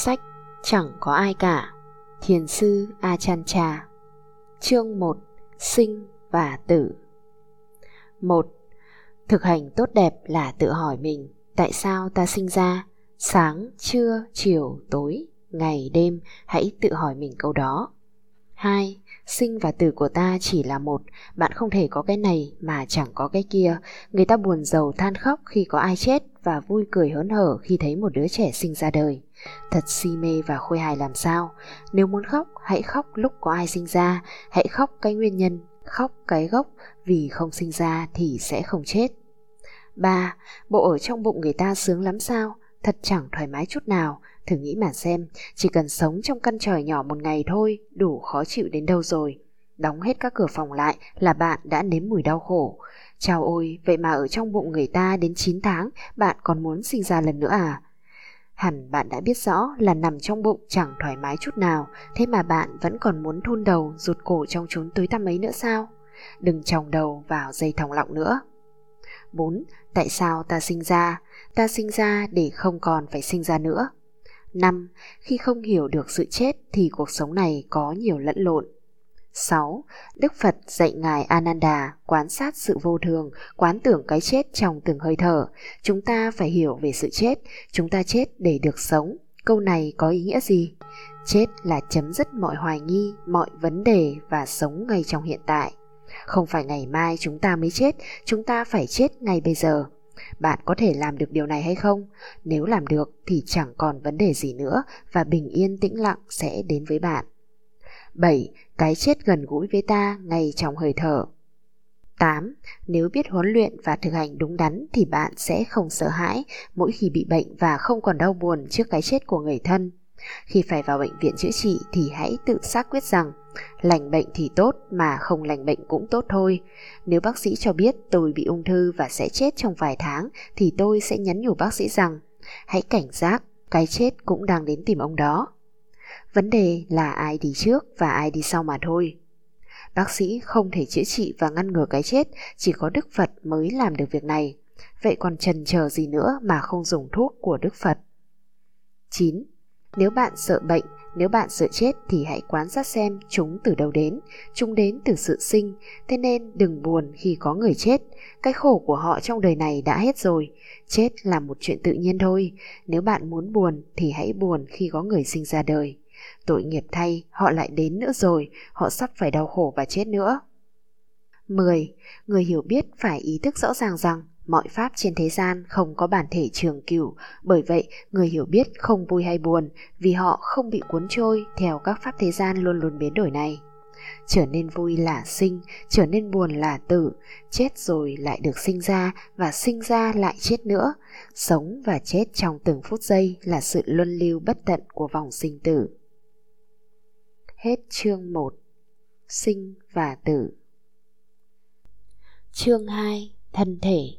Sách Chẳng có ai cả Thiền sư Achan Cha Chương 1 Sinh và tử 1. Thực hành tốt đẹp là tự hỏi mình Tại sao ta sinh ra Sáng, trưa, chiều, tối, ngày, đêm Hãy tự hỏi mình câu đó 2. Sinh và tử của ta chỉ là một Bạn không thể có cái này mà chẳng có cái kia Người ta buồn giàu than khóc khi có ai chết và vui cười hớn hở khi thấy một đứa trẻ sinh ra đời. Thật si mê và khôi hài làm sao. Nếu muốn khóc hãy khóc lúc có ai sinh ra. Hãy khóc cái nguyên nhân Khóc cái gốc. Vì không sinh ra thì sẽ không chết. 3. Bộ ở trong bụng người ta sướng lắm sao? Thật chẳng thoải mái chút nào. Thử nghĩ mà xem, chỉ cần sống trong căn tròi nhỏ một ngày thôi, đủ khó chịu đến đâu rồi. Đóng hết các cửa phòng lại là bạn đã nếm mùi đau khổ. Chào ôi, vậy mà ở trong bụng người ta đến 9 tháng, bạn còn muốn sinh ra lần nữa à? Hẳn bạn đã biết rõ là nằm trong bụng chẳng thoải mái chút nào, thế mà bạn vẫn còn muốn thun đầu, rụt cổ trong chốn tối tăm ấy nữa sao? Đừng tròng đầu vào dây thòng lọng nữa. 4. Tại sao ta sinh ra? Ta sinh ra để không còn phải sinh ra nữa. 5. Khi không hiểu được sự chết thì cuộc sống này có nhiều lẫn lộn. 6. Đức Phật dạy Ngài Ananda quán sát sự vô thường, quán tưởng cái chết trong từng hơi thở. Chúng ta phải hiểu về sự chết, chúng ta chết để được sống. Câu này có ý nghĩa gì? Chết là chấm dứt mọi hoài nghi, mọi vấn đề và sống ngay trong hiện tại. Không phải ngày mai chúng ta mới chết, chúng ta phải chết ngay bây giờ. Bạn có thể làm được điều này hay không? Nếu làm được thì chẳng còn vấn đề gì nữa và bình yên tĩnh lặng sẽ đến với bạn. 7. Cái chết gần gũi với ta ngay trong hơi thở. 8. Nếu biết huấn luyện và thực hành đúng đắn thì bạn sẽ không sợ hãi mỗi khi bị bệnh và không còn đau buồn trước cái chết của người thân. Khi phải vào bệnh viện chữa trị thì hãy tự xác quyết rằng lành bệnh thì tốt mà không lành bệnh cũng tốt thôi. Nếu bác sĩ cho biết tôi bị ung thư và sẽ chết trong vài tháng thì tôi sẽ nhắn nhủ bác sĩ rằng hãy cảnh giác, cái chết cũng đang đến tìm ông đó. Vấn đề là ai đi trước và ai đi sau mà thôi. Bác sĩ không thể chữa trị và ngăn ngừa cái chết, chỉ có Đức Phật mới làm được việc này. Vậy còn trần chờ gì nữa mà không dùng thuốc của Đức Phật? 9. Nếu bạn sợ bệnh, nếu bạn sợ chết thì hãy quan sát xem chúng từ đâu đến. Chúng đến từ sự sinh, thế nên đừng buồn khi có người chết. Cái khổ của họ trong đời này đã hết rồi. Chết là một chuyện tự nhiên thôi. Nếu bạn muốn buồn thì hãy buồn khi có người sinh ra đời. Tội nghiệp thay, họ lại đến nữa rồi, họ sắp phải đau khổ và chết nữa. 10. Người hiểu biết phải ý thức rõ ràng rằng Mọi pháp trên thế gian không có bản thể trường cửu, bởi vậy người hiểu biết không vui hay buồn vì họ không bị cuốn trôi theo các pháp thế gian luôn luôn biến đổi này. Trở nên vui là sinh, trở nên buồn là tử, chết rồi lại được sinh ra và sinh ra lại chết nữa. Sống và chết trong từng phút giây là sự luân lưu bất tận của vòng sinh tử. Hết chương 1 Sinh và tử Chương 2 Thân thể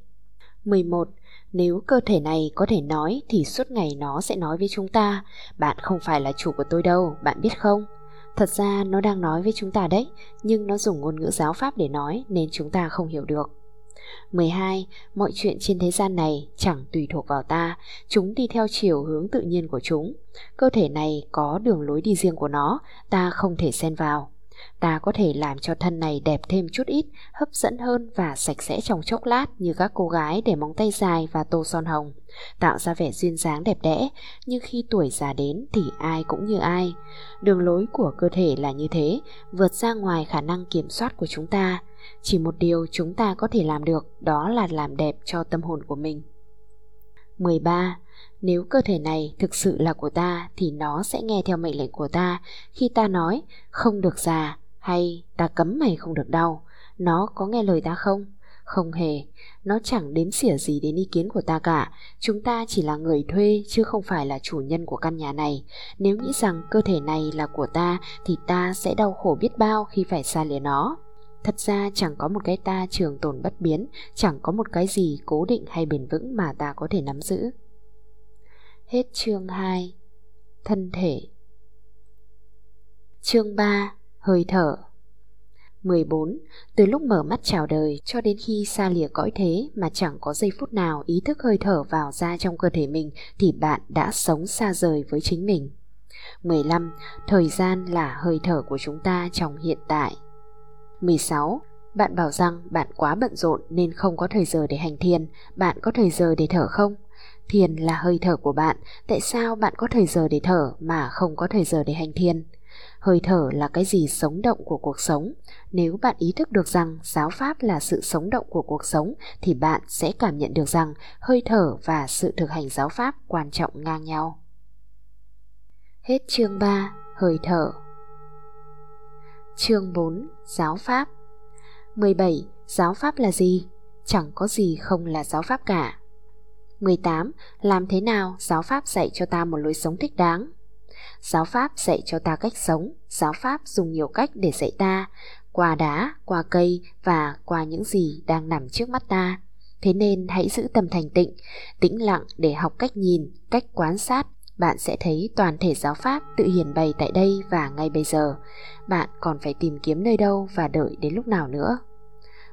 11. Nếu cơ thể này có thể nói thì suốt ngày nó sẽ nói với chúng ta Bạn không phải là chủ của tôi đâu, bạn biết không? Thật ra nó đang nói với chúng ta đấy Nhưng nó dùng ngôn ngữ giáo pháp để nói nên chúng ta không hiểu được 12. Mọi chuyện trên thế gian này chẳng tùy thuộc vào ta, chúng đi theo chiều hướng tự nhiên của chúng. Cơ thể này có đường lối đi riêng của nó, ta không thể xen vào ta có thể làm cho thân này đẹp thêm chút ít, hấp dẫn hơn và sạch sẽ trong chốc lát như các cô gái để móng tay dài và tô son hồng, tạo ra vẻ duyên dáng đẹp đẽ, nhưng khi tuổi già đến thì ai cũng như ai. Đường lối của cơ thể là như thế, vượt ra ngoài khả năng kiểm soát của chúng ta. Chỉ một điều chúng ta có thể làm được đó là làm đẹp cho tâm hồn của mình. 13. Nếu cơ thể này thực sự là của ta thì nó sẽ nghe theo mệnh lệnh của ta khi ta nói không được già hay ta cấm mày không được đau. Nó có nghe lời ta không? Không hề, nó chẳng đếm xỉa gì đến ý kiến của ta cả. Chúng ta chỉ là người thuê chứ không phải là chủ nhân của căn nhà này. Nếu nghĩ rằng cơ thể này là của ta thì ta sẽ đau khổ biết bao khi phải xa lìa nó. Thật ra chẳng có một cái ta trường tồn bất biến, chẳng có một cái gì cố định hay bền vững mà ta có thể nắm giữ. Hết chương 2 Thân thể Chương 3 Hơi thở 14. Từ lúc mở mắt chào đời cho đến khi xa lìa cõi thế mà chẳng có giây phút nào ý thức hơi thở vào ra trong cơ thể mình thì bạn đã sống xa rời với chính mình. 15. Thời gian là hơi thở của chúng ta trong hiện tại. 16. Bạn bảo rằng bạn quá bận rộn nên không có thời giờ để hành thiền, bạn có thời giờ để thở không? Thiền là hơi thở của bạn, tại sao bạn có thời giờ để thở mà không có thời giờ để hành thiền? Hơi thở là cái gì sống động của cuộc sống. Nếu bạn ý thức được rằng giáo pháp là sự sống động của cuộc sống thì bạn sẽ cảm nhận được rằng hơi thở và sự thực hành giáo pháp quan trọng ngang nhau. Hết chương 3, hơi thở. Chương 4, giáo pháp. 17. Giáo pháp là gì? Chẳng có gì không là giáo pháp cả. 18. Làm thế nào giáo pháp dạy cho ta một lối sống thích đáng? Giáo pháp dạy cho ta cách sống, giáo pháp dùng nhiều cách để dạy ta, qua đá, qua cây và qua những gì đang nằm trước mắt ta. Thế nên hãy giữ tâm thành tịnh, tĩnh lặng để học cách nhìn, cách quan sát. Bạn sẽ thấy toàn thể giáo pháp tự hiển bày tại đây và ngay bây giờ. Bạn còn phải tìm kiếm nơi đâu và đợi đến lúc nào nữa.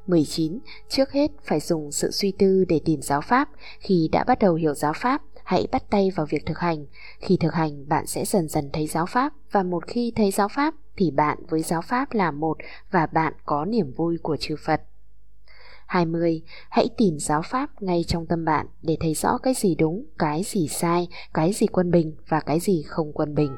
19. Trước hết phải dùng sự suy tư để tìm giáo pháp. Khi đã bắt đầu hiểu giáo pháp, hãy bắt tay vào việc thực hành. Khi thực hành, bạn sẽ dần dần thấy giáo pháp và một khi thấy giáo pháp thì bạn với giáo pháp là một và bạn có niềm vui của chư Phật. 20. Hãy tìm giáo pháp ngay trong tâm bạn để thấy rõ cái gì đúng, cái gì sai, cái gì quân bình và cái gì không quân bình.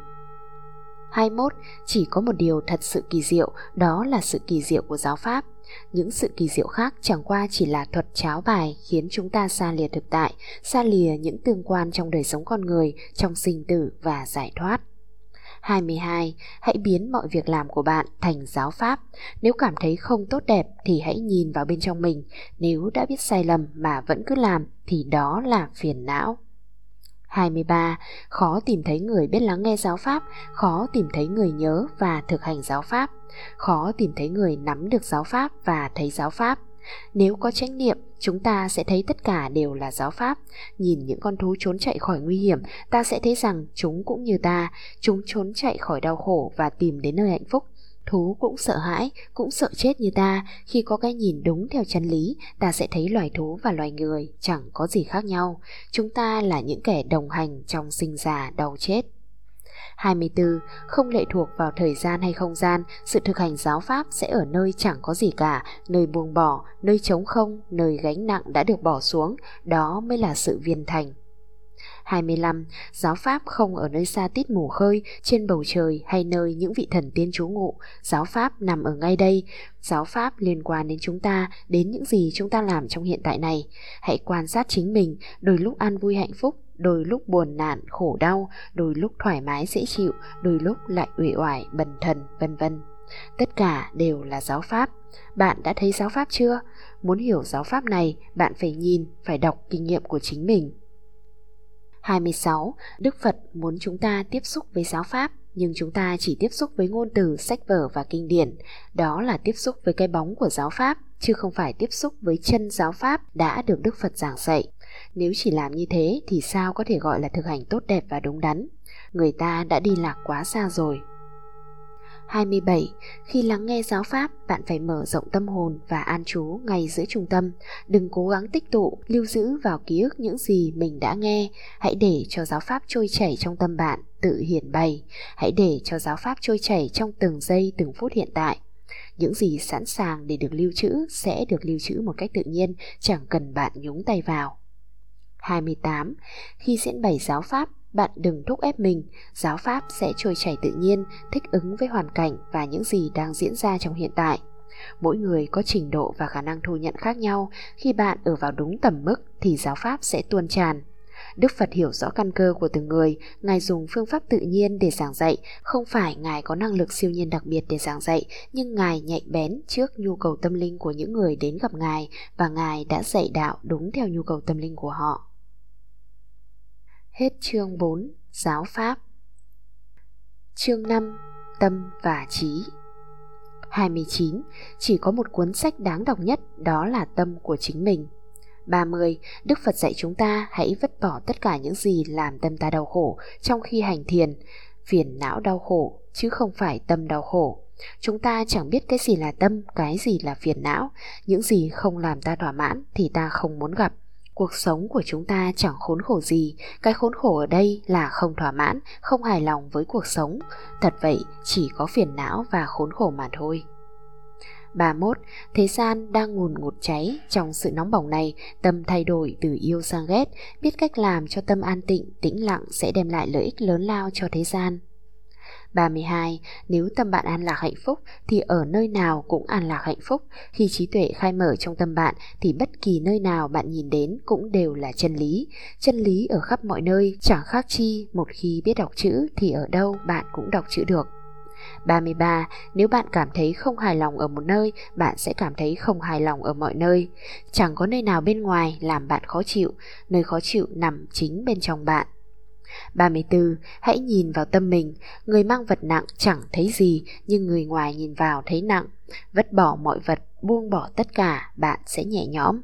21. Chỉ có một điều thật sự kỳ diệu, đó là sự kỳ diệu của giáo pháp. Những sự kỳ diệu khác chẳng qua chỉ là thuật cháo bài khiến chúng ta xa lìa thực tại, xa lìa những tương quan trong đời sống con người, trong sinh tử và giải thoát. 22. Hãy biến mọi việc làm của bạn thành giáo pháp. Nếu cảm thấy không tốt đẹp thì hãy nhìn vào bên trong mình. Nếu đã biết sai lầm mà vẫn cứ làm thì đó là phiền não. 23. Khó tìm thấy người biết lắng nghe giáo pháp, khó tìm thấy người nhớ và thực hành giáo pháp, khó tìm thấy người nắm được giáo pháp và thấy giáo pháp. Nếu có chánh niệm, chúng ta sẽ thấy tất cả đều là giáo pháp. Nhìn những con thú trốn chạy khỏi nguy hiểm, ta sẽ thấy rằng chúng cũng như ta, chúng trốn chạy khỏi đau khổ và tìm đến nơi hạnh phúc. Thú cũng sợ hãi, cũng sợ chết như ta, khi có cái nhìn đúng theo chân lý, ta sẽ thấy loài thú và loài người chẳng có gì khác nhau. Chúng ta là những kẻ đồng hành trong sinh già đau chết. 24. Không lệ thuộc vào thời gian hay không gian, sự thực hành giáo pháp sẽ ở nơi chẳng có gì cả, nơi buông bỏ, nơi trống không, nơi gánh nặng đã được bỏ xuống, đó mới là sự viên thành. 25. Giáo Pháp không ở nơi xa tít mù khơi, trên bầu trời hay nơi những vị thần tiên trú ngụ. Giáo Pháp nằm ở ngay đây. Giáo Pháp liên quan đến chúng ta, đến những gì chúng ta làm trong hiện tại này. Hãy quan sát chính mình, đôi lúc an vui hạnh phúc, đôi lúc buồn nạn, khổ đau, đôi lúc thoải mái dễ chịu, đôi lúc lại uể oải, bần thần, vân vân. Tất cả đều là giáo pháp. Bạn đã thấy giáo pháp chưa? Muốn hiểu giáo pháp này, bạn phải nhìn, phải đọc kinh nghiệm của chính mình. 26. Đức Phật muốn chúng ta tiếp xúc với giáo pháp, nhưng chúng ta chỉ tiếp xúc với ngôn từ, sách vở và kinh điển. Đó là tiếp xúc với cái bóng của giáo pháp, chứ không phải tiếp xúc với chân giáo pháp đã được Đức Phật giảng dạy. Nếu chỉ làm như thế thì sao có thể gọi là thực hành tốt đẹp và đúng đắn? Người ta đã đi lạc quá xa rồi. 27. Khi lắng nghe giáo pháp, bạn phải mở rộng tâm hồn và an trú ngay giữa trung tâm. Đừng cố gắng tích tụ, lưu giữ vào ký ức những gì mình đã nghe. Hãy để cho giáo pháp trôi chảy trong tâm bạn, tự hiển bày. Hãy để cho giáo pháp trôi chảy trong từng giây, từng phút hiện tại. Những gì sẵn sàng để được lưu trữ sẽ được lưu trữ một cách tự nhiên, chẳng cần bạn nhúng tay vào. 28. Khi diễn bày giáo pháp, bạn đừng thúc ép mình, giáo pháp sẽ trôi chảy tự nhiên, thích ứng với hoàn cảnh và những gì đang diễn ra trong hiện tại. Mỗi người có trình độ và khả năng thu nhận khác nhau, khi bạn ở vào đúng tầm mức thì giáo pháp sẽ tuôn tràn. Đức Phật hiểu rõ căn cơ của từng người, Ngài dùng phương pháp tự nhiên để giảng dạy, không phải Ngài có năng lực siêu nhiên đặc biệt để giảng dạy, nhưng Ngài nhạy bén trước nhu cầu tâm linh của những người đến gặp Ngài và Ngài đã dạy đạo đúng theo nhu cầu tâm linh của họ. Hết chương 4 Giáo Pháp Chương 5 Tâm và Trí 29. Chỉ có một cuốn sách đáng đọc nhất đó là tâm của chính mình 30. Đức Phật dạy chúng ta hãy vứt bỏ tất cả những gì làm tâm ta đau khổ trong khi hành thiền Phiền não đau khổ chứ không phải tâm đau khổ Chúng ta chẳng biết cái gì là tâm, cái gì là phiền não, những gì không làm ta thỏa mãn thì ta không muốn gặp. Cuộc sống của chúng ta chẳng khốn khổ gì, cái khốn khổ ở đây là không thỏa mãn, không hài lòng với cuộc sống. Thật vậy, chỉ có phiền não và khốn khổ mà thôi. 31. Thế gian đang ngùn ngụt cháy, trong sự nóng bỏng này, tâm thay đổi từ yêu sang ghét, biết cách làm cho tâm an tịnh, tĩnh lặng sẽ đem lại lợi ích lớn lao cho thế gian. 32. Nếu tâm bạn an lạc hạnh phúc thì ở nơi nào cũng an lạc hạnh phúc. Khi trí tuệ khai mở trong tâm bạn thì bất kỳ nơi nào bạn nhìn đến cũng đều là chân lý. Chân lý ở khắp mọi nơi, chẳng khác chi một khi biết đọc chữ thì ở đâu bạn cũng đọc chữ được. 33. Nếu bạn cảm thấy không hài lòng ở một nơi, bạn sẽ cảm thấy không hài lòng ở mọi nơi. Chẳng có nơi nào bên ngoài làm bạn khó chịu, nơi khó chịu nằm chính bên trong bạn. 34. Hãy nhìn vào tâm mình, người mang vật nặng chẳng thấy gì, nhưng người ngoài nhìn vào thấy nặng. Vứt bỏ mọi vật, buông bỏ tất cả, bạn sẽ nhẹ nhõm.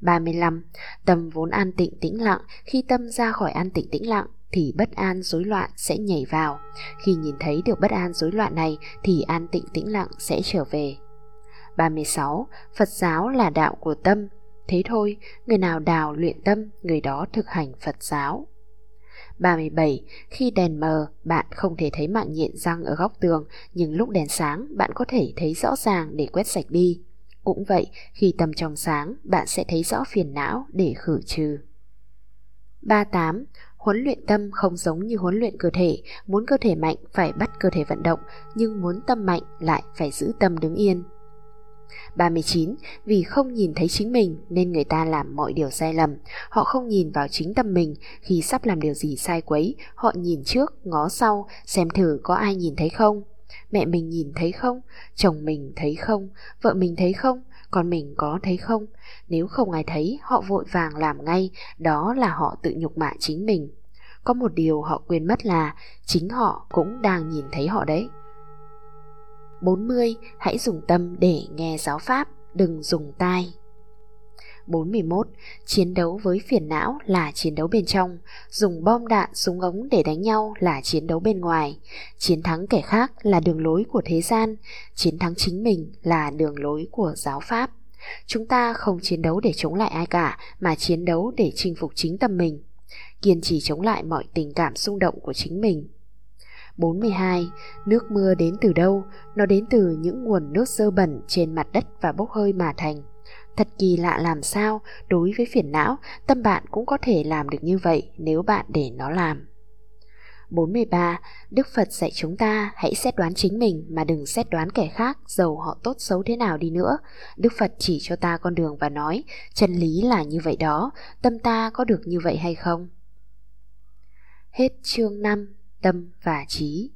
35. Tâm vốn an tịnh tĩnh lặng, khi tâm ra khỏi an tịnh tĩnh lặng thì bất an rối loạn sẽ nhảy vào. Khi nhìn thấy được bất an rối loạn này thì an tịnh tĩnh lặng sẽ trở về. 36. Phật giáo là đạo của tâm. Thế thôi, người nào đào luyện tâm, người đó thực hành Phật giáo. 37. Khi đèn mờ, bạn không thể thấy mạng nhện răng ở góc tường, nhưng lúc đèn sáng, bạn có thể thấy rõ ràng để quét sạch đi. Cũng vậy, khi tâm trong sáng, bạn sẽ thấy rõ phiền não để khử trừ. 38. Huấn luyện tâm không giống như huấn luyện cơ thể, muốn cơ thể mạnh phải bắt cơ thể vận động, nhưng muốn tâm mạnh lại phải giữ tâm đứng yên. 39. Vì không nhìn thấy chính mình nên người ta làm mọi điều sai lầm. Họ không nhìn vào chính tâm mình khi sắp làm điều gì sai quấy. Họ nhìn trước, ngó sau, xem thử có ai nhìn thấy không. Mẹ mình nhìn thấy không? Chồng mình thấy không? Vợ mình thấy không? Còn mình có thấy không? Nếu không ai thấy, họ vội vàng làm ngay, đó là họ tự nhục mạ chính mình. Có một điều họ quên mất là chính họ cũng đang nhìn thấy họ đấy. 40. Hãy dùng tâm để nghe giáo pháp, đừng dùng tai. 41. Chiến đấu với phiền não là chiến đấu bên trong, dùng bom đạn súng ống để đánh nhau là chiến đấu bên ngoài. Chiến thắng kẻ khác là đường lối của thế gian, chiến thắng chính mình là đường lối của giáo pháp. Chúng ta không chiến đấu để chống lại ai cả, mà chiến đấu để chinh phục chính tâm mình. Kiên trì chống lại mọi tình cảm xung động của chính mình. 42. Nước mưa đến từ đâu? Nó đến từ những nguồn nước dơ bẩn trên mặt đất và bốc hơi mà thành. Thật kỳ lạ làm sao, đối với phiền não, tâm bạn cũng có thể làm được như vậy nếu bạn để nó làm. 43. Đức Phật dạy chúng ta hãy xét đoán chính mình mà đừng xét đoán kẻ khác dầu họ tốt xấu thế nào đi nữa. Đức Phật chỉ cho ta con đường và nói, chân lý là như vậy đó, tâm ta có được như vậy hay không? Hết chương 5 tâm và trí.